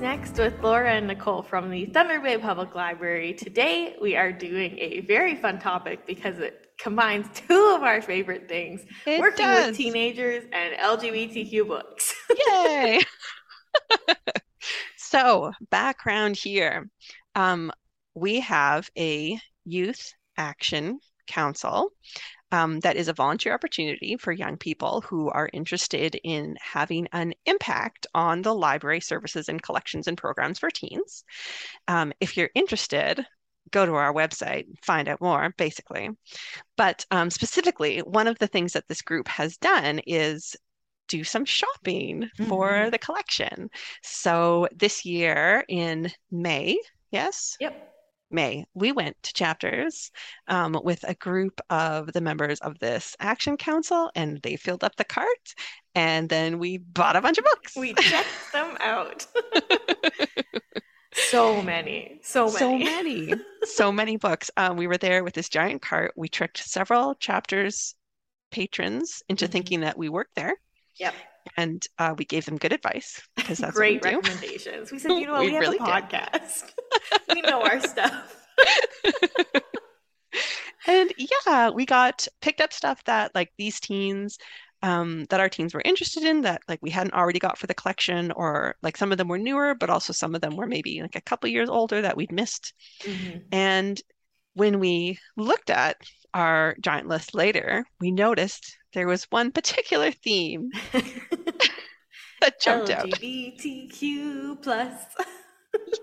Next with Laura and Nicole from the Thunder Bay Public Library. Today we are doing a very fun topic because it combines two of our favorite things It working does. with teenagers and LGBTQ books. Yay! so, background here. Um, we have a youth action council um, that is a volunteer opportunity for young people who are interested in having an impact on the library services and collections and programs for teens. Um, if you're interested, go to our website, find out more, basically. But um, specifically, one of the things that this group has done is do some shopping for Mhm. the collection. So this year in May, yes, Yep. May, we went to chapters um, with a group of the members of this action council, and they filled up the cart, and then we bought a bunch of books. We checked them out. so many. So many. So many, so many books. Um, we were there with this giant cart. We tricked several chapters patrons into Mhm. thinking that we worked there, Yep. and uh, we gave them good advice because that's Great what we recommendations. We said, you know what, We we, have really a podcast. we know our stuff. And yeah, we got picked up stuff that like these teens um, that our teens were interested in that like we hadn't already got for the collection, or like some of them were newer, but also some of them were maybe like a couple years older that we'd missed. Mhm. And when we looked at our giant list later, we noticed there was one particular theme that jumped out. LGBTQ plus.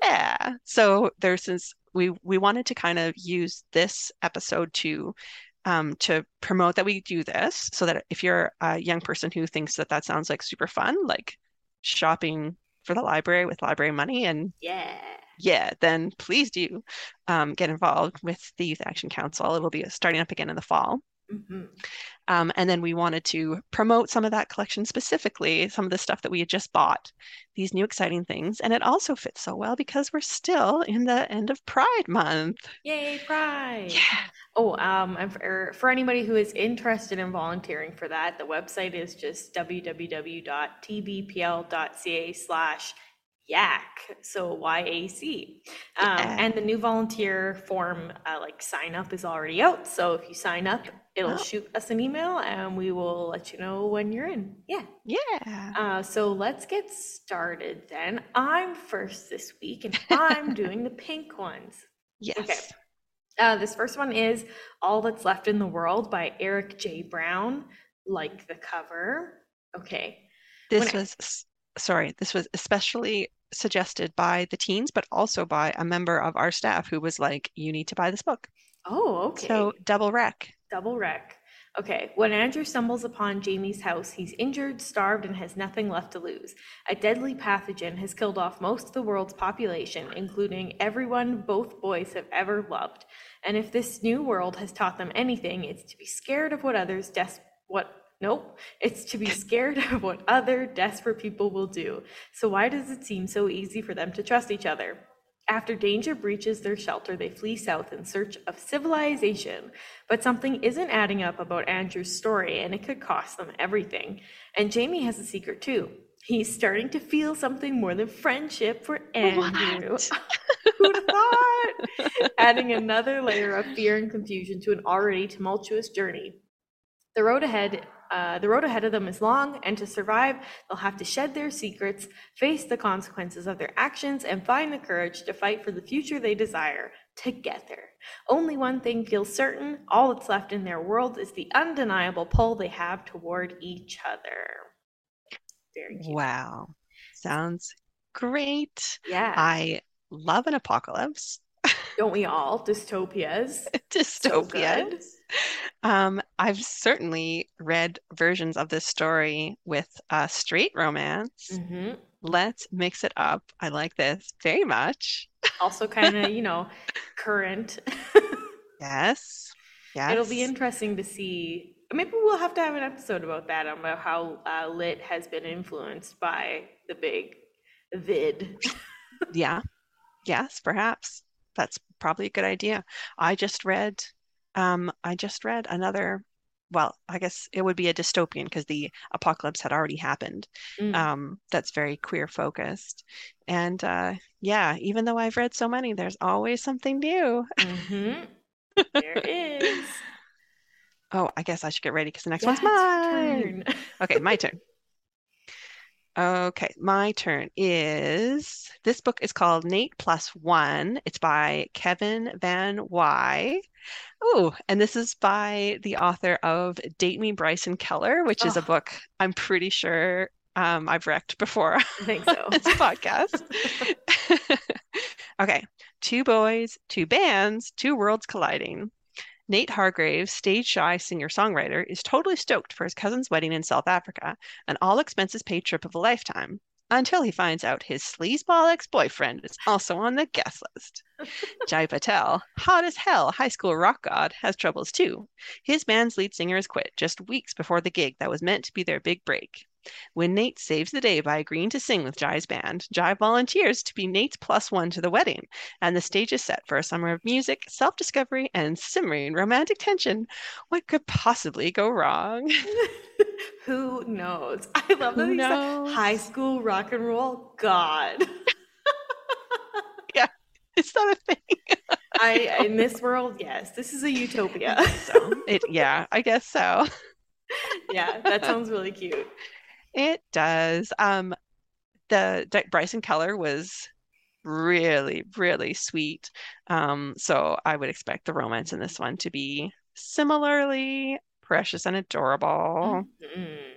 Yeah. So there's since we we wanted to kind of use this episode to um to promote that we do this so that if you're a young person who thinks that that sounds like super fun, like shopping for the library with library money and Yeah. yeah, then please do um, get involved with the Youth Action Council. It'll be starting up again in the fall. Mhm. Um, and then we wanted to promote some of that collection specifically, some of the stuff that we had just bought, these new exciting things. And it also fits so well because we're still in the end of Pride Month. Yay, Pride. Yeah. Oh, um, and for, for anybody who is interested in volunteering for that, the website is just www.tbpl.ca slash yak, so Y-A-C. Um, Yeah. and the new volunteer form, uh, like sign up is already out. So if you sign up, it'll Oh. shoot us an email and we will let you know when you're in. Yeah. Yeah. Uh, so let's get started then. I'm first this week and I'm doing the pink ones. Yes. Uh, this first one is All That's Left in the World by Erik J. Brown. Like the cover. Okay. This When was, s- sorry, this was especially suggested by the teens, but also by a member of our staff who was like, you need to buy this book. Oh, okay. So double wreck. Double wreck. Okay. When Andrew stumbles upon Jamie's house, he's injured, starved, and has nothing left to lose. A deadly pathogen has killed off most of the world's population, including everyone both boys have ever loved. And if this new world has taught them anything, it's to be scared of what others des- what nope, it's to be scared of what other desperate people will do. So why does it seem so easy for them to trust each other? After danger breaches their shelter, they flee south in search of civilization. But something isn't adding up about Andrew's story, and it could cost them everything. And Jamie has a secret too. He's starting to feel something more than friendship for Andrew. Who'd have thought? Adding another layer of fear and confusion to an already tumultuous journey. The road ahead, uh, the road ahead of them is long, and to survive, they'll have to shed their secrets, face the consequences of their actions, and find the courage to fight for the future they desire together. Only one thing feels certain: all that's left in their world is the undeniable pull they have toward each other. Very cute. Wow. Sounds great. Yeah. I love an apocalypse. Don't we all? Dystopias. Dystopias. good. Um, I've certainly read versions of this story with a straight romance. Mhm. Let's mix it up. I like this very much. Also, kind of, you know, current. Yes. Yes. It'll be interesting to see. Maybe we'll have to have an episode about that, about how uh, lit has been influenced by the big vid. Yeah. Yes, perhaps. That's probably a good idea. I just read um I just read another well, I guess it would be a dystopian because the apocalypse had already happened. Mm. Um, that's very queer focused. And uh yeah, even though I've read so many, there's always something new. hmm There is. Oh, I guess I should get ready because the next Yeah, one's mine. Okay, my turn. Okay, my turn is this book is called Nate Plus One. It's by Kevin Van Whye. Oh, and this is by the author of Date Me Bryson Keller, which is a Oh, book I'm pretty sure um, I've wrecked before I think so. this podcast. Okay, two boys, two bands, two worlds colliding. Nate Hargraves, stage shy singer-songwriter, is totally stoked for his cousin's wedding in South Africa, an all expenses paid trip of a lifetime, until he finds out his sleazeball ex-boyfriend is also on the guest list. Jai Patel, hot as hell high school rock god, has troubles too. His band's lead singer has quit just weeks before the gig that was meant to be their big break. When Nate saves the day by agreeing to sing with Jai's band, Jai volunteers to be Nate's plus one to the wedding, and the stage is set for a summer of music, self-discovery, and simmering romantic tension. What could possibly go wrong? Who knows? I love that Who knows? high school rock and roll god. Yeah, is that a thing? I in this world, yes, this is a utopia. So it, yeah, I guess so. Yeah, that sounds really cute. It does. Um, the D- Bryson Keller was really, really sweet. Um, so I would expect the romance in this one to be similarly precious and adorable. Mhm.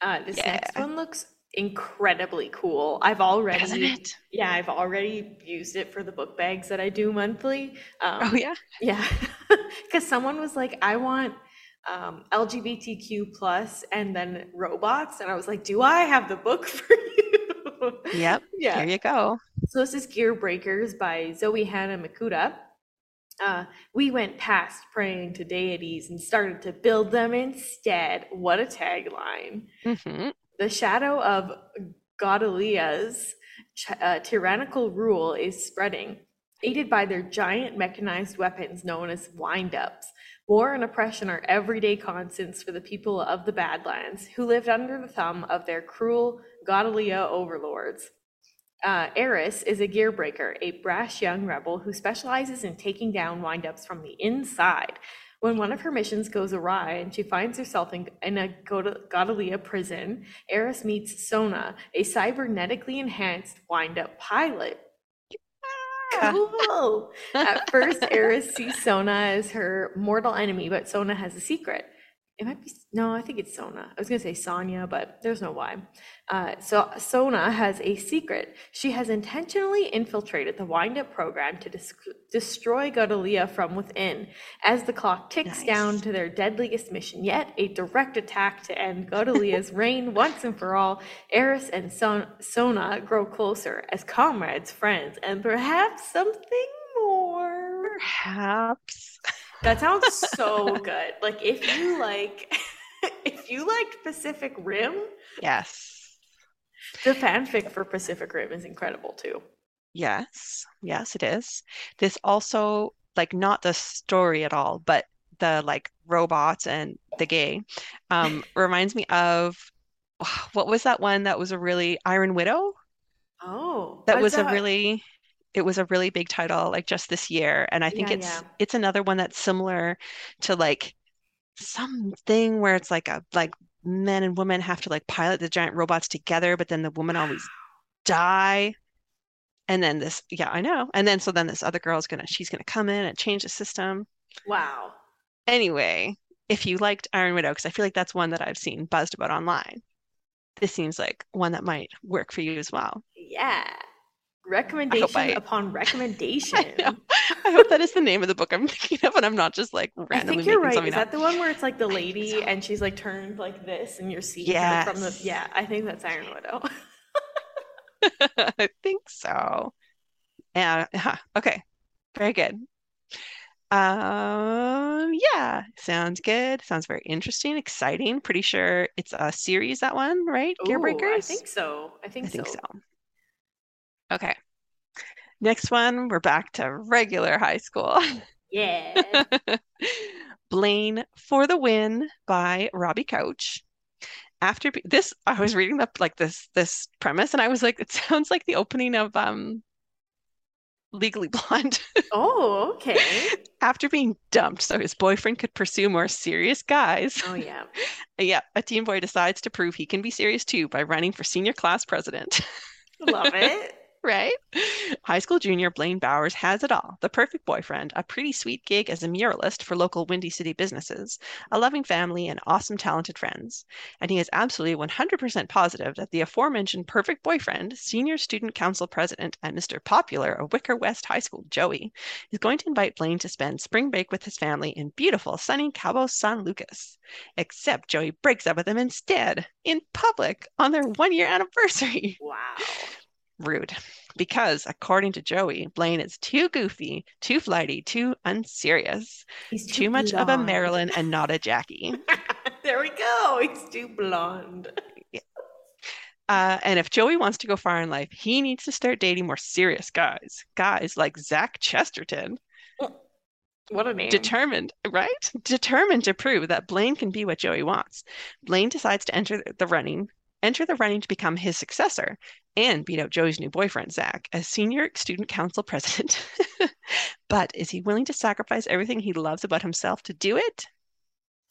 Uh, this Yeah, next one looks incredibly cool. I've already, it? yeah, I've already used it for the book bags that I do monthly. Oh Um, yeah. yeah, because someone was like, I want um, LGBTQ plus and then robots, and I was like, Do I have the book for you? Yep. Yeah. Here you go. So this is Gearbreakers by Zoe Hana Mikuta. Uh, we went past praying to deities and started to build them instead. What a tagline. hmm The shadow of Godolia's ch- uh, tyrannical rule is spreading, aided by their giant mechanized weapons known as wind-ups. War and oppression are everyday constants for the people of the Badlands, who lived under the thumb of their cruel Godolia overlords. Uh, Eris is a gearbreaker, a brash young rebel who specializes in taking down windups from the inside. When one of her missions goes awry and she finds herself in, in a God- Godolia prison, Eris meets Sona, a cybernetically enhanced windup pilot. Cool. At first, Eris sees Sona as her mortal enemy, but Sona has a secret. It might be, no, I think it's Sona. I was going to say Sonya, but there's no why. Uh, so Sona has a secret. She has intentionally infiltrated the wind-up program to dis- destroy Godolia from within. As the clock ticks Nice. down to their deadliest mission yet, a direct attack to end Godolia's reign once and for all, Eris and Son- Sona grow closer as comrades, friends, and perhaps something more. Perhaps. That sounds so good. Like if you like if you liked Pacific Rim, Yes. the fanfic for Pacific Rim is incredible too. Yes. Yes, it is. This also, like, not the story at all, but the like robots and the gay, um, reminds me of what was that one that was a really Iron Widow? Oh, That was a really it was a really big title like just this year and I think Yeah, it's yeah. it's another one that's similar to like something where it's like a like men and women have to like pilot the giant robots together but then the women always die and then this yeah I know and then so then this other girl's gonna she's gonna come in and change the system Wow. anyway if you liked Iron Widow because I feel like that's one that I've seen buzzed about online this seems like one that might work for you as well Yeah. Recommendation I- upon recommendation. I. I hope that is the name of the book I'm thinking of, and I'm not just like I randomly think you're right. Is up. that the one where it's like the lady so. and she's like turned like this and you're seeing her from the Yeah, I think that's Iron Widow. I think so. Yeah. huh, Okay. Very good. Um, yeah, sounds good. Sounds very interesting, exciting. Pretty sure it's a series, that one, right? Ooh, I think so. I think I think so. Okay. Next one, we're back to regular high school. Yeah. Blaine for the Win by Robbie Couch. After this, I was reading up like this this premise, and I was like, it sounds like the opening of um Legally Blonde. Oh, okay. After being dumped so his boyfriend could pursue more serious guys, Oh, yeah. yeah, a teen boy decides to prove he can be serious too by running for senior class president. Love it. Right? High school junior Blaine Bowers has it all the perfect boyfriend, a pretty sweet gig as a muralist for local Windy City businesses, a loving family, and awesome, talented friends. And he is absolutely 100% positive that the aforementioned perfect boyfriend, senior student council president, and Mr. Popular of Wicker West High School, Joey, is going to invite Blaine to spend spring break with his family in beautiful, sunny Cabo San Lucas. Except Joey breaks up with him instead, in public, on their one year anniversary. Wow. Rude. Because, according to Joey, Blaine is too goofy, too flighty, too unserious, He's too much of a. Marilyn and not a Jackie. there we go. He's too blonde. Uh, and if Joey wants to go far in life, he needs to start dating more serious guys. Guys like Zach Chesterton, What a name. determined, right? Determined to prove that Blaine can be what Joey wants. Blaine decides to enter the running, enter the running to become his successor and beat out Joey's new boyfriend, Zach, as senior student council president. but is he willing to sacrifice everything he loves about himself to do it?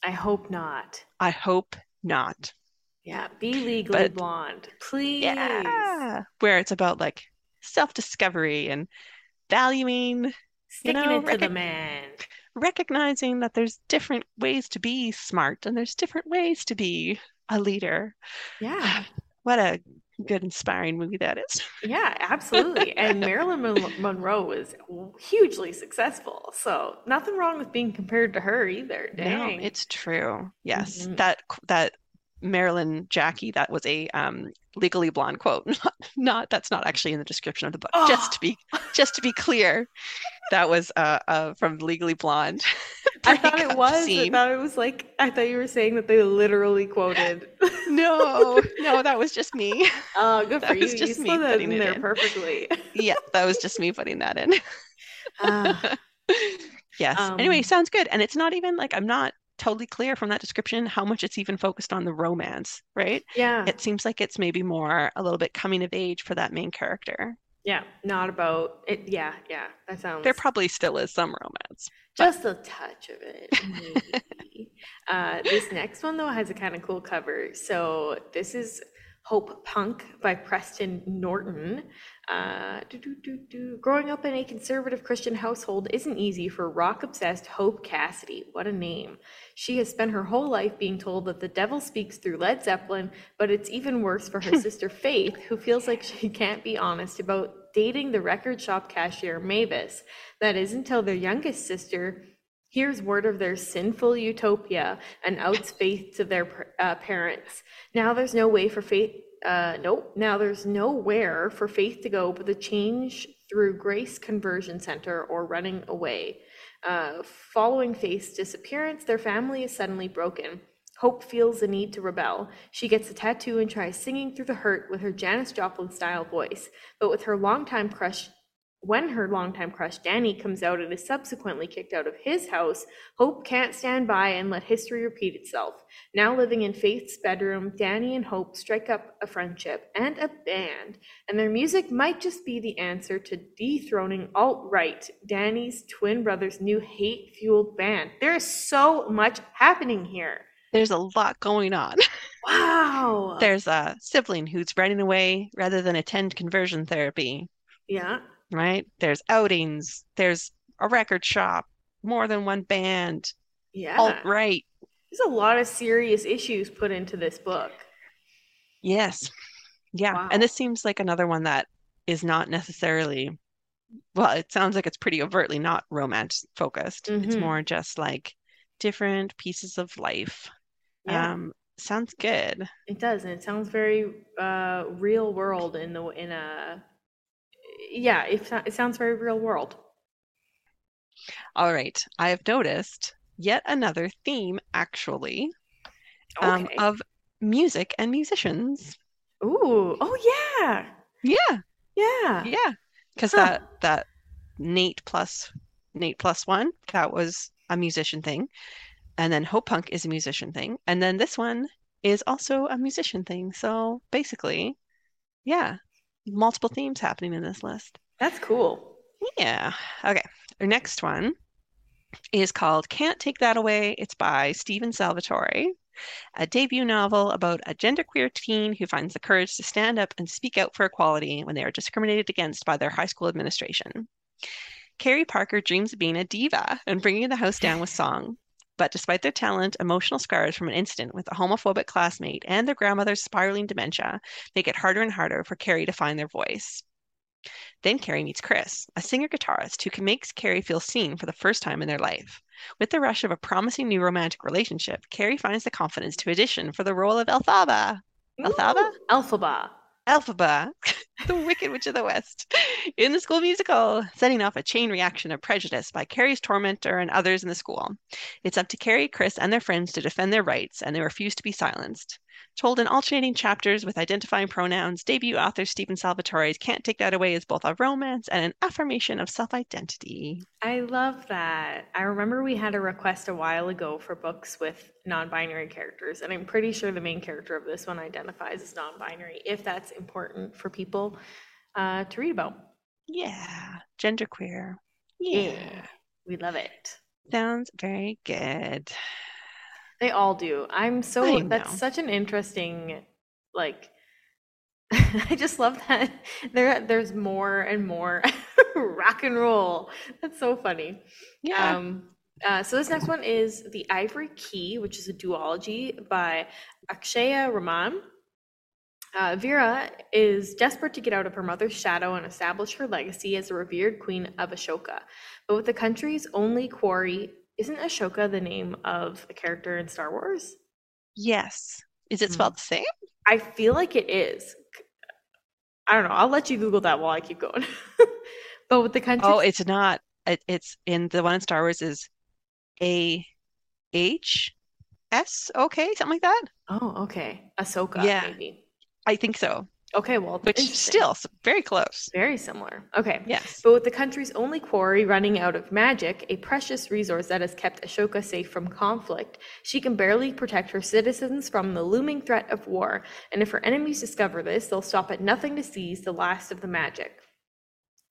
I hope not. I hope not. Yeah. Be legally But- blonde. Please. Yeah. Where it's about like self-discovery and valuing, Sticking know, it to the man. recognizing that there's different ways to be smart and there's different ways to be a leader. Yeah. What a good, inspiring movie that is. Yeah, absolutely. And Marilyn Mon- Monroe was hugely successful. So nothing wrong with being compared to her either. No, it's true. Yes, Mhm. that that Marilyn Jackie, that was a um, Legally Blonde quote. Not, not that's not actually in the description of the book. Just to be just to be clear, that was uh, uh from Legally Blonde. I thought it was. I thought it was like I thought you were saying that they literally quoted. No, no, that was just me. Oh, good That for you. was You just me slid that putting in it there in. perfectly. Yeah, that was just me putting that in. Ah, Yes. Um, Anyway, sounds good. And it's not even like I'm not totally clear from that description how much it's even focused on the romance, right? yeah, It seems like it's maybe more a little bit coming of age for that main character. yeah. Not about it. Yeah, yeah. That sounds. There probably still is some romance. Just a touch of it, maybe. uh, this next one, though, has a kind of cool cover. So this is Hope Punk by Preston Norton. Uh. Growing up in a conservative Christian household isn't easy for rock obsessed Hope Cassidy. What a name. She has spent her whole life being told that the devil speaks through Led Zeppelin, but it's even worse for her sister Faith, who feels like she can't be honest about dating the record shop cashier Mavis. That is until their youngest sister hears word of their sinful utopia and outs Faith to their uh, parents. Now there's no way for Faith. Uh, nope. Now there's nowhere for Faith to go but the change through Grace Conversion Center or running away. Uh, following Faith's disappearance, their family is suddenly broken. Hope feels the need to rebel. She gets a tattoo and tries singing through the hurt with her Janis Joplin style voice. But with her longtime crush, when her longtime crush Danny comes out and is subsequently kicked out of his house, Hope can't stand by and let history repeat itself. Now living in Faith's bedroom, Danny and Hope strike up a friendship and a band, and their music might just be the answer to dethroning alt right, Danny's twin brother's new hate fueled band. There is so much happening here. There's a lot going on. Wow. There's a sibling who's running away rather than attend conversion therapy, yeah. Right? There's outings. There's a record shop, more than one band, Yeah. alt-right. There's a lot of serious issues put into this book. Yes. Yeah. Wow. And this seems like another one that is not necessarily, well, it sounds like it's pretty overtly not romance focused. It's Mhm. more just like different pieces of life. Yeah. Um, sounds good. It does, and it sounds very uh, real world in the in a yeah. It, it sounds very real world. All right. I have noticed yet another theme, actually, um, of music and musicians. Ooh. Oh yeah. Yeah. Yeah. Yeah. because Huh. that that Nate plus Nate plus one that was a musician thing, and then Hope Punk is a musician thing, and then this one is also a musician thing. So basically, yeah, multiple themes happening in this list. That's cool. Yeah. Okay. Our next one is called Can't Take That Away. It's by Steven Salvatore, a debut novel about a genderqueer teen who finds the courage to stand up and speak out for equality when they are discriminated against by their high school administration. Carrie Parker dreams of being a diva and bringing the house down with song. But despite their talent, emotional scars from an incident with a homophobic classmate and their grandmother's spiraling dementia make it harder and harder for Carrie to find their voice. Then Carrie meets Chris, a singer-guitarist who makes Carrie feel seen for the first time in their life. With the rush of a promising new romantic relationship, Carrie finds the confidence to audition for the role of Elphaba. Elphaba? Elphaba. Elphaba, the Wicked Witch of the West, in the school musical, setting off a chain reaction of prejudice by Carrie's tormentor and others in the school. It's up to Carrie, Chris, and their friends to defend their rights, and they refuse to be silenced. Told in alternating chapters with identifying pronouns, debut author Steven Salvatore's Can't Take That Away is both a romance and an affirmation of self identity. I love that. I remember we had a request a while ago for books with non-binary characters, and I'm pretty sure the main character of this one identifies as non-binary, if that's important for people uh, to read about. Yeah, genderqueer. Yeah, We love it. sounds very good. They all do. I'm so that's such an interesting like I just love that there there's more and more rock and roll. That's so funny. Yeah. Um uh, so this next one is The Ivory Key, which is a duology by Akshaya Raman. Uh, Vira is desperate to get out of her mother's shadow and establish her legacy as a revered queen of Ashoka. But with the country's only quarry, isn't Ashoka the name of a character in Star Wars? yes. Is it Hmm. spelled the same? I feel like it is. I don't know. I'll let you Google that while I keep going. but with the country, Oh, it's not. It, it's in the one in Star Wars is A H S. Okay, something like that. oh, okay, Ahsoka, Yeah. maybe. I think so. Okay, well, Which still very close. very similar. Okay, Yes. But with the country's only quarry running out of magic, a precious resource that has kept Ashoka safe from conflict, she can barely protect her citizens from the looming threat of war. And if her enemies discover this, they'll stop at nothing to seize the last of the magic.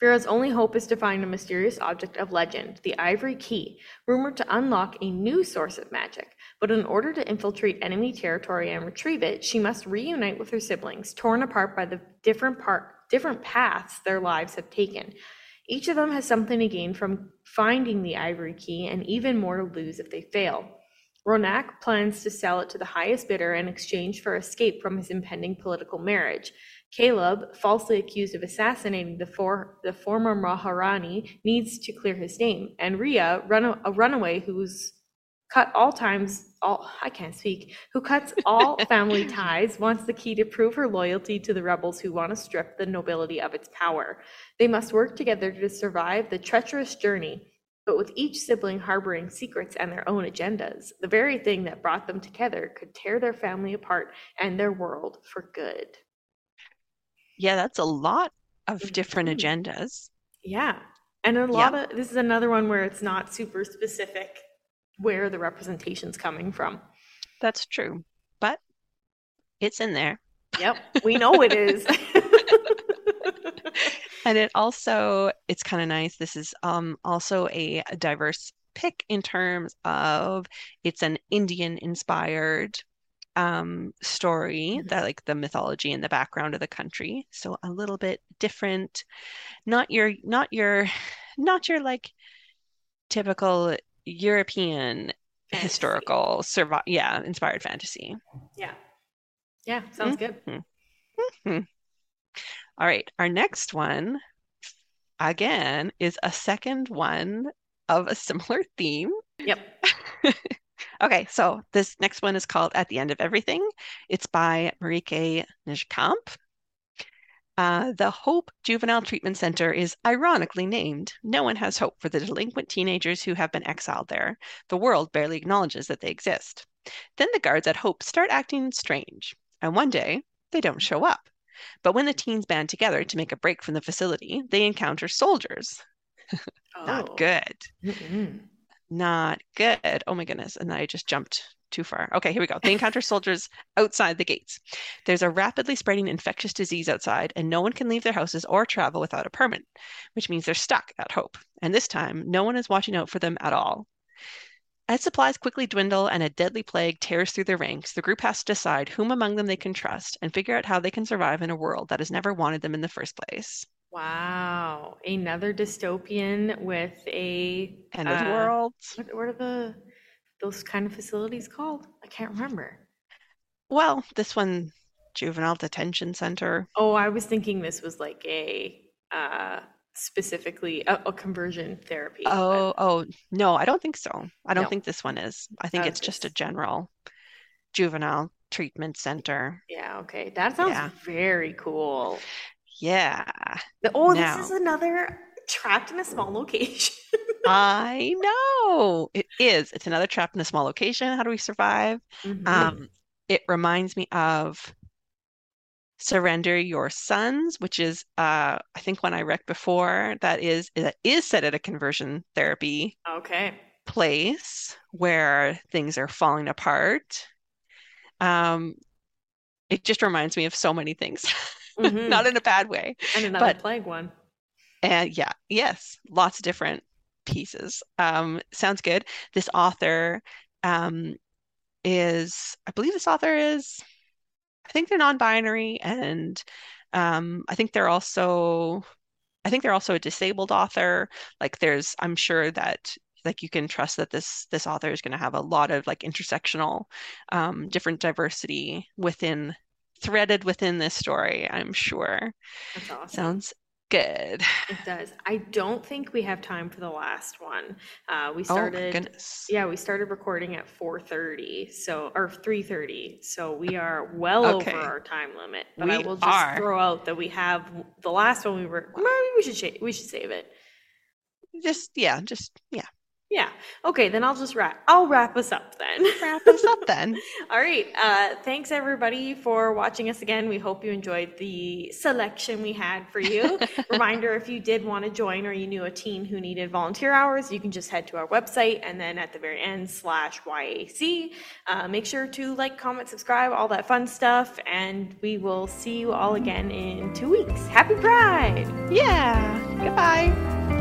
Vira's only hope is to find a mysterious object of legend, the Ivory Key, rumored to unlock a new source of magic. But in order to infiltrate enemy territory and retrieve it, she must reunite with her siblings, torn apart by the different different paths their lives have taken. Each of them has something to gain from finding the Ivory Key and even more to lose if they fail. Ronak plans to sell it to the highest bidder in exchange for escape from his impending political marriage. Kaleb, falsely accused of assassinating the, for, the former Maharani, needs to clear his name. And Riya, run, a runaway who's cut all times, all I can't speak, who cuts all family ties, wants the key to prove her loyalty to the rebels who want to strip the nobility of its power. They must work together to survive the treacherous journey, but with each sibling harboring secrets and their own agendas. The very thing that brought them together could tear their family apart and their world for good. Yeah, that's a lot of different Mhm. agendas. Yeah. And a lot of this is another one where it's not super specific where the representation's coming from. That's true. But it's in there. Yep, we know it is. And it also, it's kind of nice. This is um also a, diverse pick in terms of it's an Indian inspired um story Mhm. that like the mythology and the background of the country. So a little bit different. Not your not your not your like typical European Fantasy. historical survive yeah, inspired fantasy. Yeah. Yeah, sounds good. Mhm. All right, our next one again is a second one of a similar theme. Yep. Okay, so this next one is called At the End of Everything. It's by Marieke Nijkamp. Uh, the Hope Juvenile Treatment Center is ironically named. No one has hope for the delinquent teenagers who have been exiled there. The world barely acknowledges that they exist. Then the guards at Hope start acting strange, and one day they don't show up. But when the teens band together to make a break from the facility, they encounter soldiers. Not Oh. good. Mm-mm. Not good. Oh my goodness. And I just jumped too far. Okay, here we go. They encounter soldiers outside the gates. There's a rapidly spreading infectious disease outside, and no one can leave their houses or travel without a permit, which means they're stuck at Hope. And this time, no one is watching out for them at all. As supplies quickly dwindle and a deadly plague tears through their ranks, the group has to decide whom among them they can trust and figure out how they can survive in a world that has never wanted them in the first place. Wow. Another dystopian with a End of the uh, world. What, what are the those kind of facilities called? I can't remember. Well, this one, juvenile detention center. Oh, I was thinking this was like a uh specifically a, a conversion therapy. but- Oh, oh, no, I don't think so. I don't No. think this one is. I think Oh, it's just a general juvenile treatment center. yeah, okay. That sounds Yeah. very cool. Yeah, The- oh, Now- this is another trapped in a small location. I know it is. It's another trap in a small location. How do we survive? Mhm. Um, it reminds me of Surrender Your Sons, which is uh, I think one I read before that is that is set at a conversion therapy okay. place where things are falling apart. Um, it just reminds me of so many things, Mhm. not in a bad way. and another but- plague one. And yeah, yes, lots of different pieces. Um, sounds good. This author um, is, I believe this author is, I think they're non-binary, and um, I think they're also, I think they're also a disabled author. Like there's, I'm sure that like you can trust that this this author is going to have a lot of like intersectional, um, different diversity within threaded within this story. I'm sure. That's awesome. Sounds good. It does. I don't think we have time for the last one. Uh, we Oh my started. goodness. Yeah, we started recording at 4:30, so or 3:30. So we are well Okay. over our time limit. But I We will just are. throw out that we have the last one we were maybe we should sh- we should save it. Just yeah, just yeah. Yeah. Okay, then I'll just wrap I'll wrap us up then. Wrap us up then. All right. Uh, thanks everybody for watching us again. We hope you enjoyed the selection we had for you. Reminder if you did want to join or you knew a teen who needed volunteer hours, you can just head to our website and then at the very end slash YAC. Uh, make sure to like, comment, subscribe, all that fun stuff. And we will see you all again in two weeks. Happy Pride! Yeah. Goodbye.